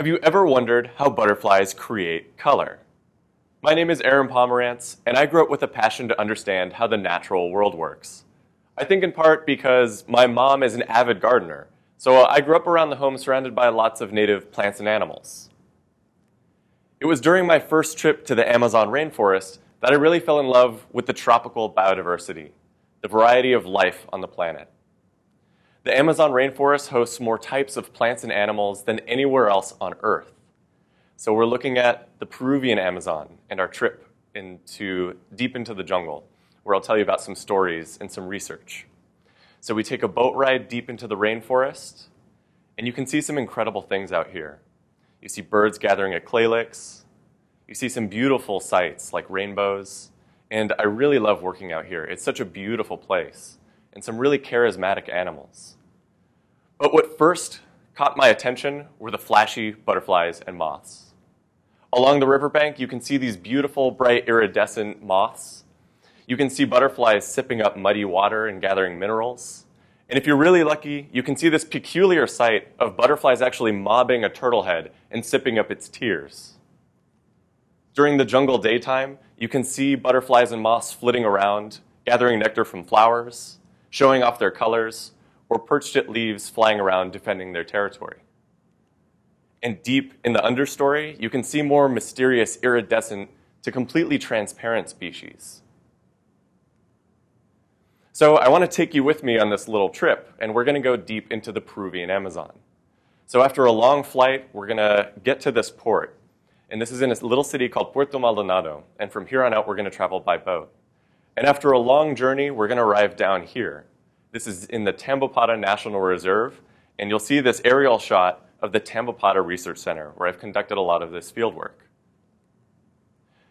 Have you ever wondered how butterflies create color? My name is Aaron Pomerantz, and I grew up with a passion to understand how the natural world works. I think in part because my mom is an avid gardener, so I grew up around the home surrounded by lots of native plants and animals. It was during my first trip to the Amazon rainforest that I really fell in love with the tropical biodiversity, the variety of life on the planet. The Amazon rainforest hosts more types of plants and animals than anywhere else on Earth. So we're looking at the Peruvian Amazon and our trip into deep into the jungle, where I'll tell you about some stories and some research. So we take a boat ride deep into the rainforest, and you can see some incredible things out here. You see birds gathering at clay licks. You see some beautiful sights like rainbows. And I really love working out here. It's such a beautiful place and some really charismatic animals. But what first caught my attention were the flashy butterflies and moths. Along the riverbank, you can see these beautiful, bright, iridescent moths. You can see butterflies sipping up muddy water and gathering minerals. And if you're really lucky, you can see this peculiar sight of butterflies actually mobbing a turtle head and sipping up its tears. During the jungle daytime, you can see butterflies and moths flitting around, gathering nectar from flowers, showing off their colors, or perched at leaves flying around defending their territory. And deep in the understory, you can see more mysterious, iridescent to completely transparent species. So I want to take you with me on this little trip, and we're going to go deep into the Peruvian Amazon. So after a long flight, we're going to get to this port. And this is in a little city called Puerto Maldonado. And from here on out, we're going to travel by boat. And after a long journey, we're going to arrive down here. This is in the Tambopata National Reserve, and you'll see this aerial shot of the Tambopata Research Center, where I've conducted a lot of this field work.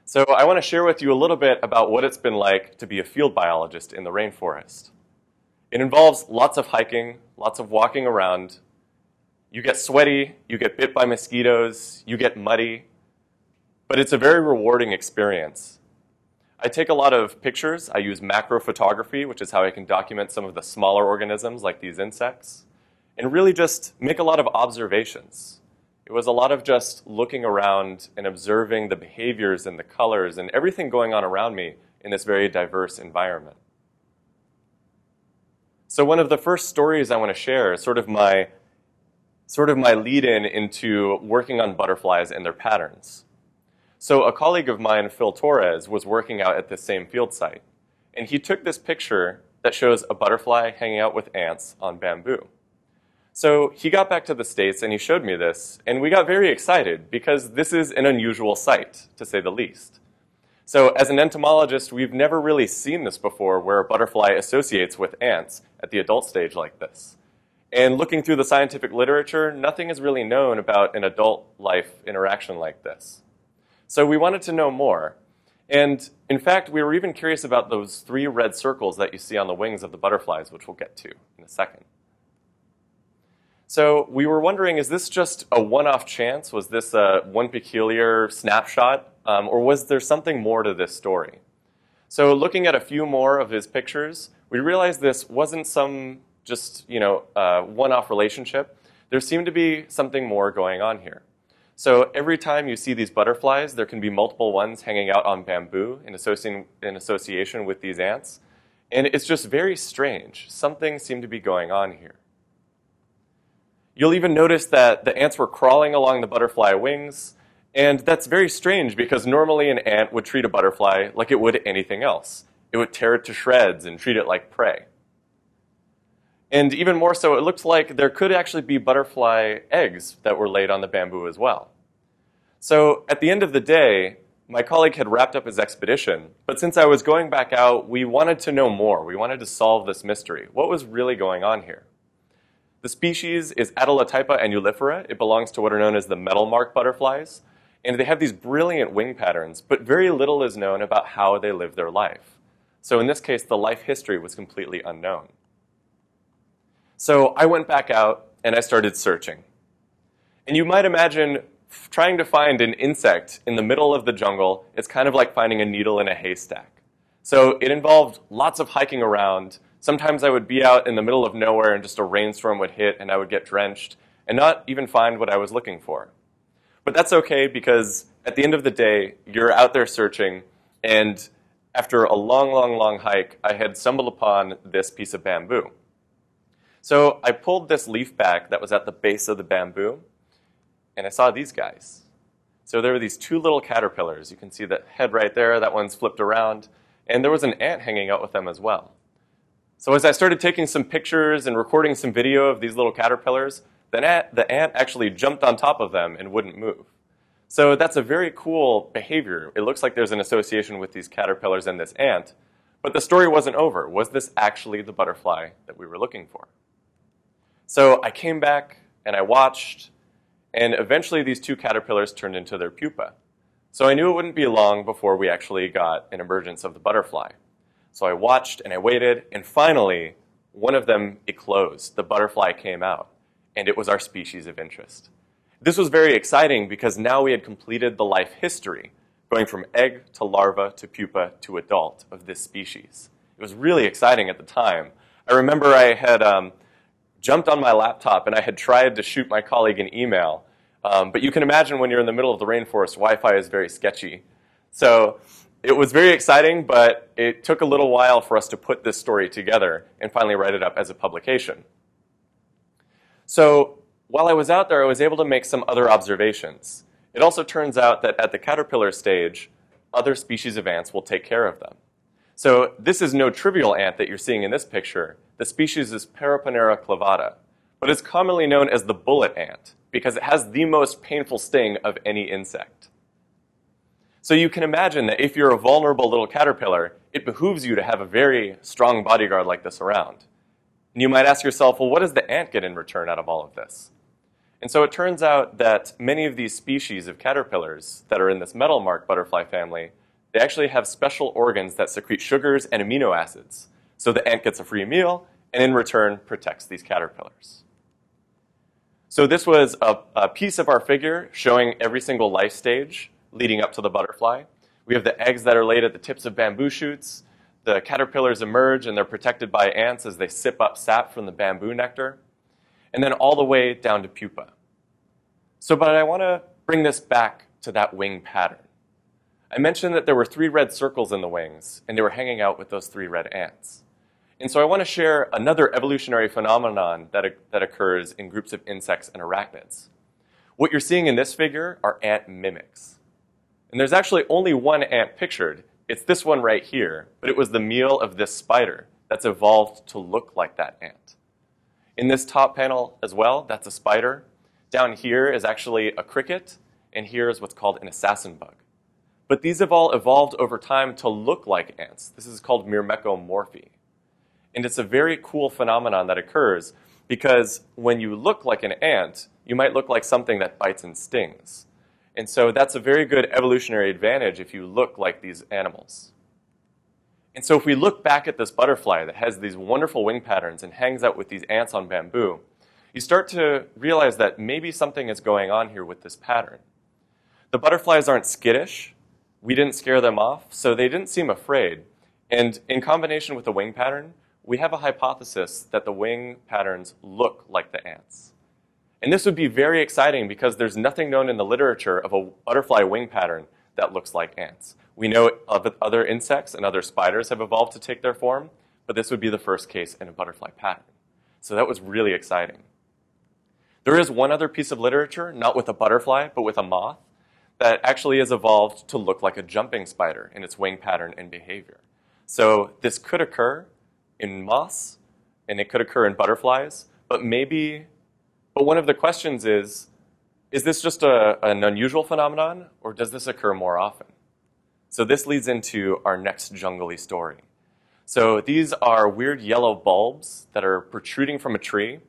So I want to share with you a little bit about what it's been like to be a field biologist in the rainforest. It involves lots of hiking, lots of walking around. You get sweaty, you get bit by mosquitoes, you get muddy, but it's a very rewarding experience. I take a lot of pictures. I use macro photography, which is how I can document some of the smaller organisms like these insects, and really just make a lot of observations. It was a lot of just looking around and observing the behaviors and the colors and everything going on around me in this very diverse environment. So one of the first stories I want to share is sort of my sort of my lead in into working on butterflies and their patterns. So a colleague of mine, Phil Torres, was working out at this same field site. And he took this picture that shows a butterfly hanging out with ants on bamboo. So he got back to the States and he showed me this, and we got very excited because this is an unusual sight, to say the least. So as an entomologist, we've never really seen this before where a butterfly associates with ants at the adult stage like this. And looking through the scientific literature, nothing is really known about an adult life interaction like this. So we wanted to know more. And in fact, we were even curious about those three red circles that you see on the wings of the butterflies, which we'll get to in a second. So we were wondering, is this just a one-off chance? Was this a one peculiar snapshot? Um, or was there something more to this story? So looking at a few more of his pictures, we realized this wasn't some just, you know, uh, one-off relationship. There seemed to be something more going on here. So every time you see these butterflies, there can be multiple ones hanging out on bamboo in, association, in association with these ants. And it's just very strange. Something seemed to be going on here. You'll even notice that the ants were crawling along the butterfly wings. And that's very strange because normally an ant would treat a butterfly like it would anything else. It would tear it to shreds and treat it like prey. And even more so, it looked like there could actually be butterfly eggs that were laid on the bamboo as well. So at the end of the day, my colleague had wrapped up his expedition, but since I was going back out, we wanted to know more. We wanted to solve this mystery. What was really going on here? The species is Adelotypa annulifera. It belongs to what are known as the metal mark butterflies, and they have these brilliant wing patterns, but very little is known about how they live their life. So in this case, the life history was completely unknown. So I went back out and I started searching. And you might imagine trying to find an insect in the middle of the jungle, it's kind of like finding a needle in a haystack. So it involved lots of hiking around. Sometimes I would be out in the middle of nowhere and just a rainstorm would hit and I would get drenched and not even find what I was looking for. But that's okay because at the end of the day, you're out there searching, and after a long, long, long hike, I had stumbled upon this piece of bamboo. So I pulled this leaf back that was at the base of the bamboo, and I saw these guys. So there were these two little caterpillars. You can see the head right there, that one's flipped around, and there was an ant hanging out with them as well. So as I started taking some pictures and recording some video of these little caterpillars, the ant, the ant actually jumped on top of them and wouldn't move. So that's a very cool behavior. It looks like there's an association with these caterpillars and this ant, but the story wasn't over. Was this actually the butterfly that we were looking for? So I came back and I watched, and eventually these two caterpillars turned into their pupa. So I knew it wouldn't be long before we actually got an emergence of the butterfly. So I watched and I waited, and finally, one of them eclosed. The butterfly came out, and it was our species of interest. This was very exciting because now we had completed the life history, going from egg to larva to pupa to adult of this species. It was really exciting at the time. I remember I had um, jumped on my laptop and I had tried to shoot my colleague an email. Um, but you can imagine when you're in the middle of the rainforest, Wi-Fi is very sketchy. So it was very exciting, but it took a little while for us to put this story together and finally write it up as a publication. So while I was out there, I was able to make some other observations. It also turns out that at the caterpillar stage, other species of ants will take care of them. So this is no trivial ant that you're seeing in this picture. The species is Paraponera clavata, but it's commonly known as the bullet ant because it has the most painful sting of any insect. So you can imagine that if you're a vulnerable little caterpillar, it behooves you to have a very strong bodyguard like this around. And you might ask yourself, well, what does the ant get in return out of all of this? And so it turns out that many of these species of caterpillars that are in this metal mark butterfly family, they actually have special organs that secrete sugars and amino acids. So the ant gets a free meal and in return protects these caterpillars. So this was a, a, piece of our figure showing every single life stage leading up to the butterfly. We have the eggs that are laid at the tips of bamboo shoots. The caterpillars emerge and they're protected by ants as they sip up sap from the bamboo nectar. And then all the way down to pupa. So, but I want to bring this back to that wing pattern. I mentioned that there were three red circles in the wings, and they were hanging out with those three red ants. And so I want to share another evolutionary phenomenon that, that occurs in groups of insects and arachnids. What you're seeing in this figure are ant mimics. And there's actually only one ant pictured. It's this one right here, but it was the meal of this spider that's evolved to look like that ant. In this top panel as well, that's a spider. Down here is actually a cricket, and here is what's called an assassin bug. But these have all evolved over time to look like ants. This is called myrmecomorphy. And it's a very cool phenomenon that occurs because when you look like an ant, you might look like something that bites and stings. And so that's a very good evolutionary advantage if you look like these animals. And so if we look back at this butterfly that has these wonderful wing patterns and hangs out with these ants on bamboo, you start to realize that maybe something is going on here with this pattern. The butterflies aren't skittish. We didn't scare them off, so they didn't seem afraid. And in combination with the wing pattern, we have a hypothesis that the wing patterns look like the ants. And this would be very exciting because there's nothing known in the literature of a butterfly wing pattern that looks like ants. We know other insects and other spiders have evolved to take their form, but this would be the first case in a butterfly pattern. So that was really exciting. There is one other piece of literature, not with a butterfly, but with a moth, that actually has evolved to look like a jumping spider in its wing pattern and behavior. So this could occur in moss, and it could occur in butterflies, but maybe, but one of the questions is, is this just a, an unusual phenomenon, or does this occur more often? So this leads into our next jungly story. So these are weird yellow bulbs that are protruding from a tree.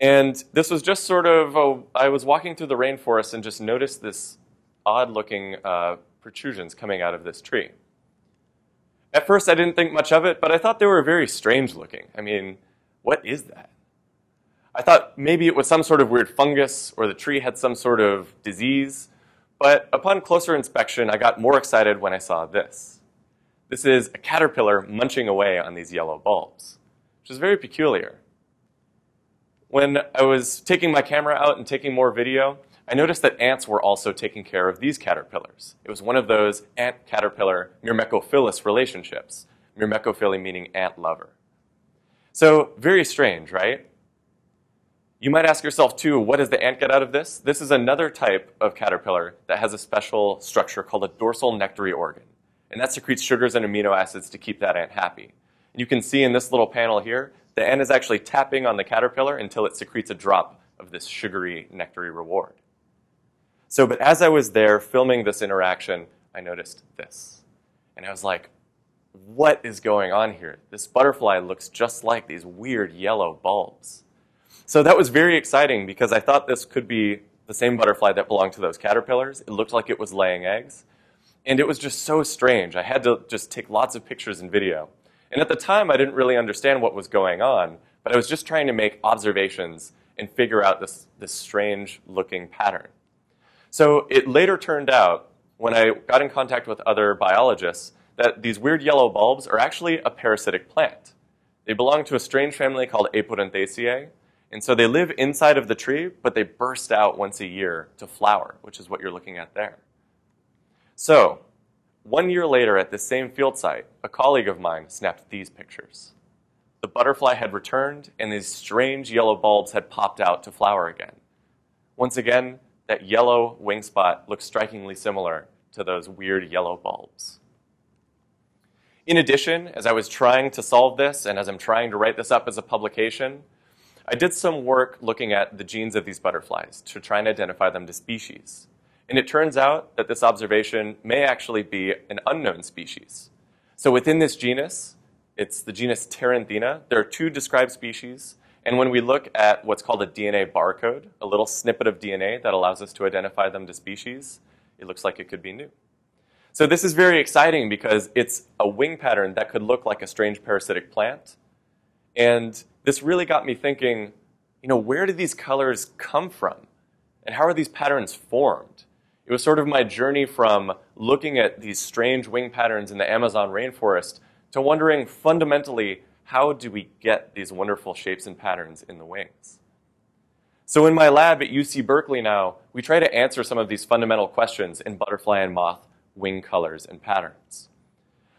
And this was just sort of, a, I was walking through the rainforest and just noticed this odd looking uh, protrusions coming out of this tree. At first, I didn't think much of it, but I thought they were very strange looking. I mean, what is that? I thought maybe it was some sort of weird fungus or the tree had some sort of disease, but upon closer inspection, I got more excited when I saw this. This is a caterpillar munching away on these yellow bulbs, which is very peculiar. When I was taking my camera out and taking more video, I noticed that ants were also taking care of these caterpillars. It was one of those ant-caterpillar myrmecophilous relationships, myrmecophily meaning ant lover. So very strange, right? You might ask yourself too, what does the ant get out of this? This is another type of caterpillar that has a special structure called a dorsal nectary organ. And that secretes sugars and amino acids to keep that ant happy. And you can see in this little panel here, the ant is actually tapping on the caterpillar until it secretes a drop of this sugary nectary reward. So, but as I was there filming this interaction, I noticed this. And I was like, what is going on here? This butterfly looks just like these weird yellow bulbs. So that was very exciting because I thought this could be the same butterfly that belonged to those caterpillars. It looked like it was laying eggs. And it was just so strange. I had to just take lots of pictures and video. And at the time, I didn't really understand what was going on, but I was just trying to make observations and figure out this, this strange looking pattern. So it later turned out, when I got in contact with other biologists, that these weird yellow bulbs are actually a parasitic plant. They belong to a strange family called Apodanthaceae, and so they live inside of the tree, but they burst out once a year to flower, which is what you're looking at there. So, one year later at this same field site, a colleague of mine snapped these pictures. The butterfly had returned, and these strange yellow bulbs had popped out to flower again. Once again, that yellow wing spot looks strikingly similar to those weird yellow bulbs. In addition, as I was trying to solve this, and as I'm trying to write this up as a publication, I did some work looking at the genes of these butterflies to try and identify them to species. And it turns out that this observation may actually be an unknown species. So within this genus, it's the genus Pteranthina. There are two described species. And when we look at what's called a DNA barcode, a little snippet of DNA that allows us to identify them to species, it looks like it could be new. So this is very exciting because it's a wing pattern that could look like a strange parasitic plant. And this really got me thinking, you know, where did these colors come from? And how are these patterns formed? It was sort of my journey from looking at these strange wing patterns in the Amazon rainforest to wondering fundamentally, how do we get these wonderful shapes and patterns in the wings? So in my lab at UC Berkeley now, we try to answer some of these fundamental questions in butterfly and moth wing colors and patterns.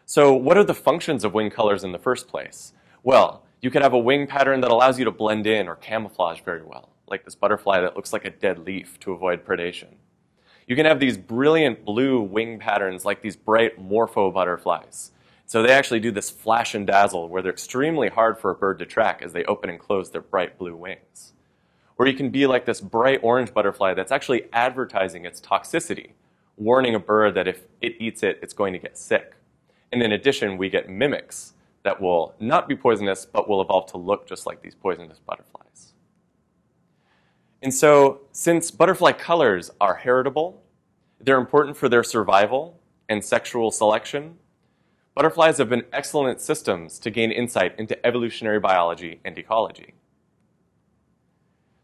So what are the functions of wing colors in the first place? Well, you could have a wing pattern that allows you to blend in or camouflage very well, like this butterfly that looks like a dead leaf to avoid predation. You can have these brilliant blue wing patterns like these bright morpho butterflies. So they actually do this flash and dazzle where they're extremely hard for a bird to track as they open and close their bright blue wings. Or you can be like this bright orange butterfly that's actually advertising its toxicity, warning a bird that if it eats it, it's going to get sick. And in addition, we get mimics that will not be poisonous, but will evolve to look just like these poisonous butterflies. And so, since butterfly colors are heritable, they're important for their survival and sexual selection, butterflies have been excellent systems to gain insight into evolutionary biology and ecology.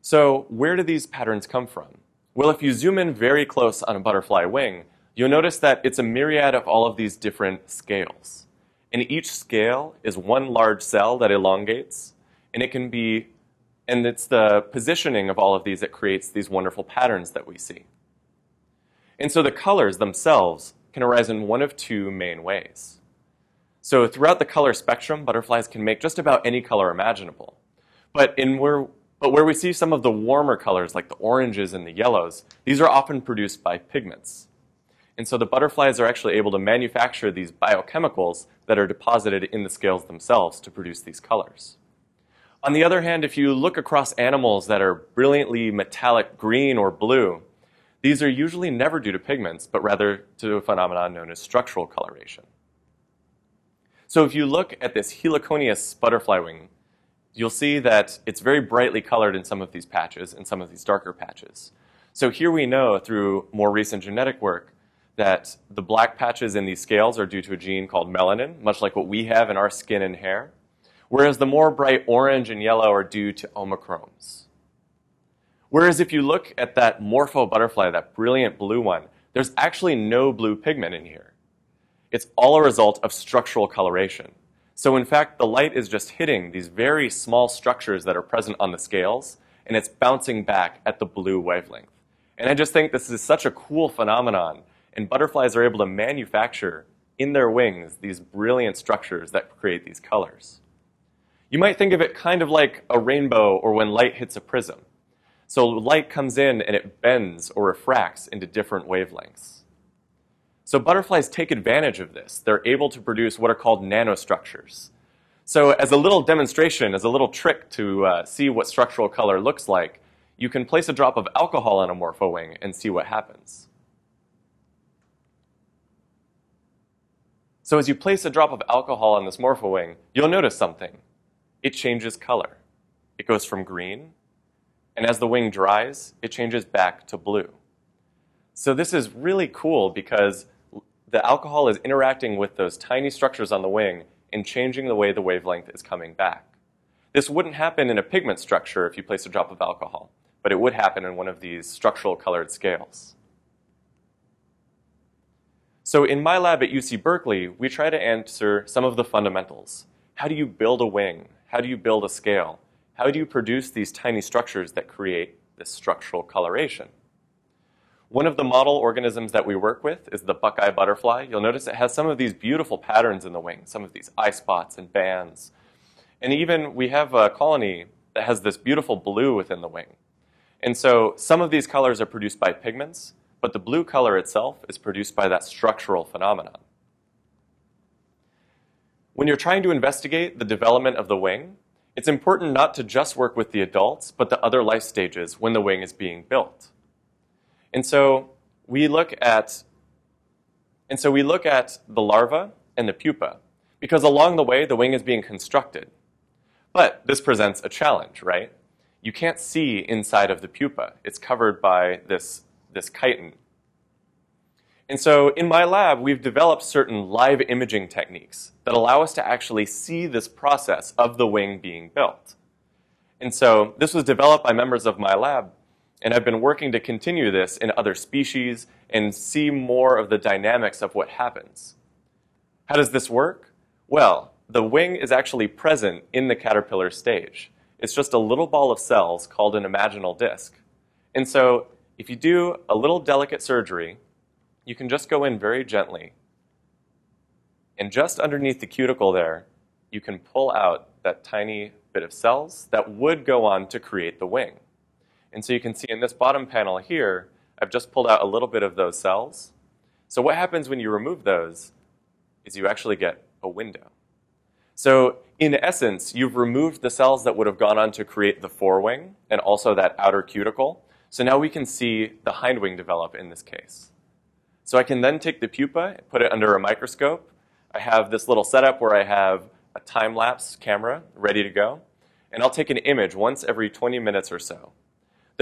So, where do these patterns come from? Well, if you zoom in very close on a butterfly wing, you'll notice that it's a myriad of all of these different scales. And each scale is one large cell that elongates, and it can be and it's the positioning of all of these that creates these wonderful patterns that we see. And so the colors themselves can arise in one of two main ways. So throughout the color spectrum, butterflies can make just about any color imaginable. But, in where, but where we see some of the warmer colors, like the oranges and the yellows, these are often produced by pigments. And so the butterflies are actually able to manufacture these biochemicals that are deposited in the scales themselves to produce these colors. On the other hand, if you look across animals that are brilliantly metallic green or blue, these are usually never due to pigments, but rather to a phenomenon known as structural coloration. So if you look at this heliconius butterfly wing, you'll see that it's very brightly colored in some of these patches and some of these darker patches. So here we know through more recent genetic work that the black patches in these scales are due to a gene called melanin, much like what we have in our skin and hair whereas the more bright orange and yellow are due to omochromes. Whereas if you look at that morpho butterfly, that brilliant blue one, there's actually no blue pigment in here. It's all a result of structural coloration. So in fact, the light is just hitting these very small structures that are present on the scales, and it's bouncing back at the blue wavelength. And I just think this is such a cool phenomenon. And butterflies are able to manufacture in their wings these brilliant structures that create these colors. You might think of it kind of like a rainbow or when light hits a prism. So light comes in and it bends or refracts into different wavelengths. So butterflies take advantage of this. They're able to produce what are called nanostructures. So as a little demonstration, as a little trick to uh, see what structural color looks like, you can place a drop of alcohol on a morphowing and see what happens. So as you place a drop of alcohol on this morphowing, you'll notice something. It changes color. It goes from green, and as the wing dries, it changes back to blue. So this is really cool because the alcohol is interacting with those tiny structures on the wing and changing the way the wavelength is coming back. This wouldn't happen in a pigment structure if you place a drop of alcohol, but it would happen in one of these structural colored scales. So in my lab at UC Berkeley, we try to answer some of the fundamentals. How do you build a wing? How do you build a scale? How do you produce these tiny structures that create this structural coloration? One of the model organisms that we work with is the buckeye butterfly. You'll notice it has some of these beautiful patterns in the wing, some of these eye spots and bands. And even we have a colony that has this beautiful blue within the wing. And so some of these colors are produced by pigments, but the blue color itself is produced by that structural phenomenon. When you're trying to investigate the development of the wing, it's important not to just work with the adults, but the other life stages when the wing is being built. And so we look at and so we look at the larva and the pupa because along the way the wing is being constructed. But this presents a challenge, right? You can't see inside of the pupa. It's covered by this, this chitin. And so in my lab, we've developed certain live imaging techniques that allow us to actually see this process of the wing being built. And so this was developed by members of my lab and I've been working to continue this in other species and see more of the dynamics of what happens. How does this work? Well, the wing is actually present in the caterpillar stage. It's just a little ball of cells called an imaginal disc. And so if you do a little delicate surgery, you can just go in very gently. And just underneath the cuticle there, you can pull out that tiny bit of cells that would go on to create the wing. And so you can see in this bottom panel here, I've just pulled out a little bit of those cells. So what happens when you remove those is you actually get a window. So in essence, you've removed the cells that would have gone on to create the forewing and also that outer cuticle. So now we can see the hindwing develop in this case. So I can then take the pupa, put it under a microscope. I have this little setup where I have a time-lapse camera ready to go. And I'll take an image once every 20 minutes or so.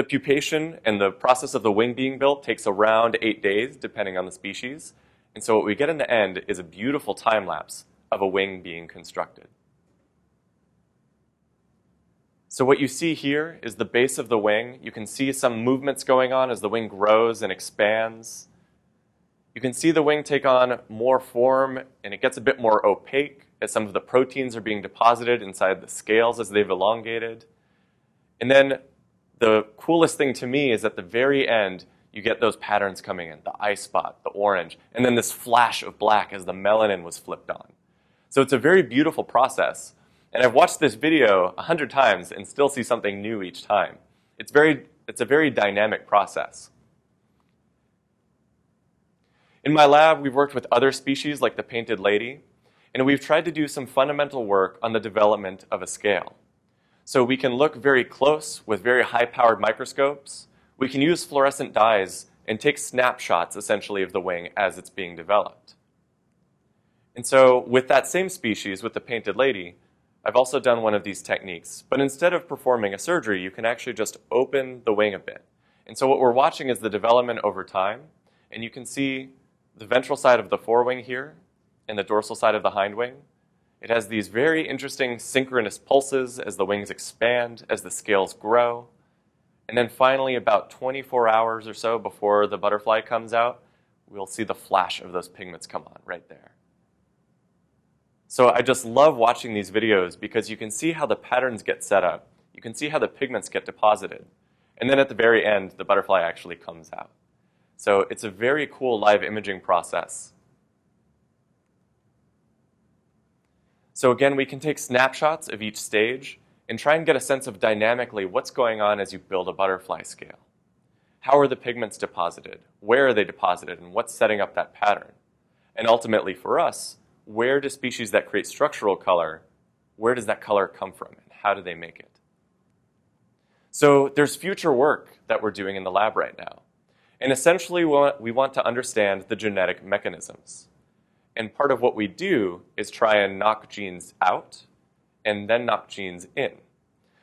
The pupation and the process of the wing being built takes around eight days, depending on the species. And so what we get in the end is a beautiful time lapse of a wing being constructed. So what you see here is the base of the wing. You can see some movements going on as the wing grows and expands. You can see the wing take on more form and it gets a bit more opaque as some of the proteins are being deposited inside the scales as they've elongated. And then the coolest thing to me is at the very end, you get those patterns coming in, the eye spot, the orange, and then this flash of black as the melanin was flipped on. So it's a very beautiful process. And I've watched this video a hundred times and still see something new each time. It's, very, it's a very dynamic process. In my lab, we've worked with other species like the painted lady, and we've tried to do some fundamental work on the development of a scale. So we can look very close with very high-powered microscopes. We can use fluorescent dyes and take snapshots, essentially, of the wing as it's being developed. And so with that same species, with the painted lady, I've also done one of these techniques. But instead of performing a surgery, you can actually just open the wing a bit. And so what we're watching is the development over time. And you can see the ventral side of the forewing here and the dorsal side of the hind wing. It has these very interesting synchronous pulses as the wings expand, as the scales grow. And then finally, about 24 hours or so before the butterfly comes out, we'll see the flash of those pigments come on right there. So I just love watching these videos because you can see how the patterns get set up. You can see how the pigments get deposited. And then at the very end, the butterfly actually comes out. So it's a very cool live imaging process. So again, we can take snapshots of each stage and try and get a sense of dynamically what's going on as you build a butterfly scale. How are the pigments deposited? Where are they deposited? And what's setting up that pattern? And ultimately for us, where do species that create structural color, where does that color come from? And how do they make it? So there's future work that we're doing in the lab right now. And essentially, we want to understand the genetic mechanisms. And part of what we do is try and knock genes out and then knock genes in.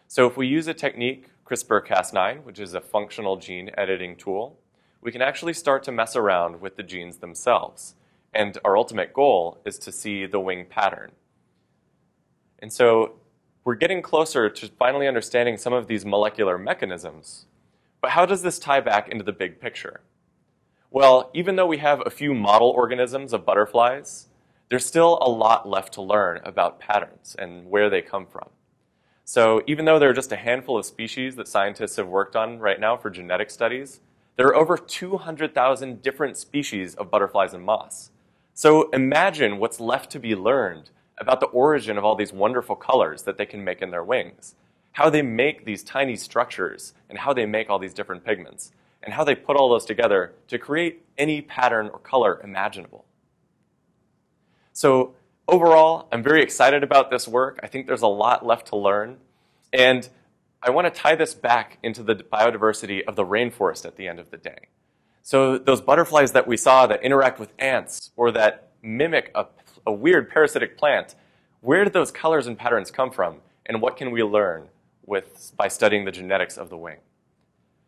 So if we use a technique, CRISPR-Cas9, which is a functional gene editing tool, we can actually start to mess around with the genes themselves. And our ultimate goal is to see the wing pattern. And so we're getting closer to finally understanding some of these molecular mechanisms. But how does this tie back into the big picture? Well, even though we have a few model organisms of butterflies, there's still a lot left to learn about patterns and where they come from. So even though there are just a handful of species that scientists have worked on right now for genetic studies, there are over 200,000 different species of butterflies and moths. So imagine what's left to be learned about the origin of all these wonderful colors that they can make in their wings, how they make these tiny structures, and how they make all these different pigments, and how they put all those together to create any pattern or color imaginable. So overall, I'm very excited about this work. I think there's a lot left to learn. And I want to tie this back into the biodiversity of the rainforest at the end of the day. So those butterflies that we saw that interact with ants or that mimic a a weird parasitic plant, where did those colors and patterns come from? And what can we learn with, by studying the genetics of the wing?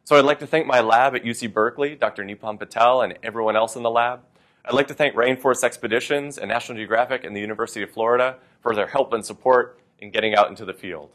So I'd like to thank my lab at UC Berkeley, Dr. Nipam Patel, and everyone else in the lab. I'd like to thank Rainforest Expeditions and National Geographic and the University of Florida for their help and support in getting out into the field.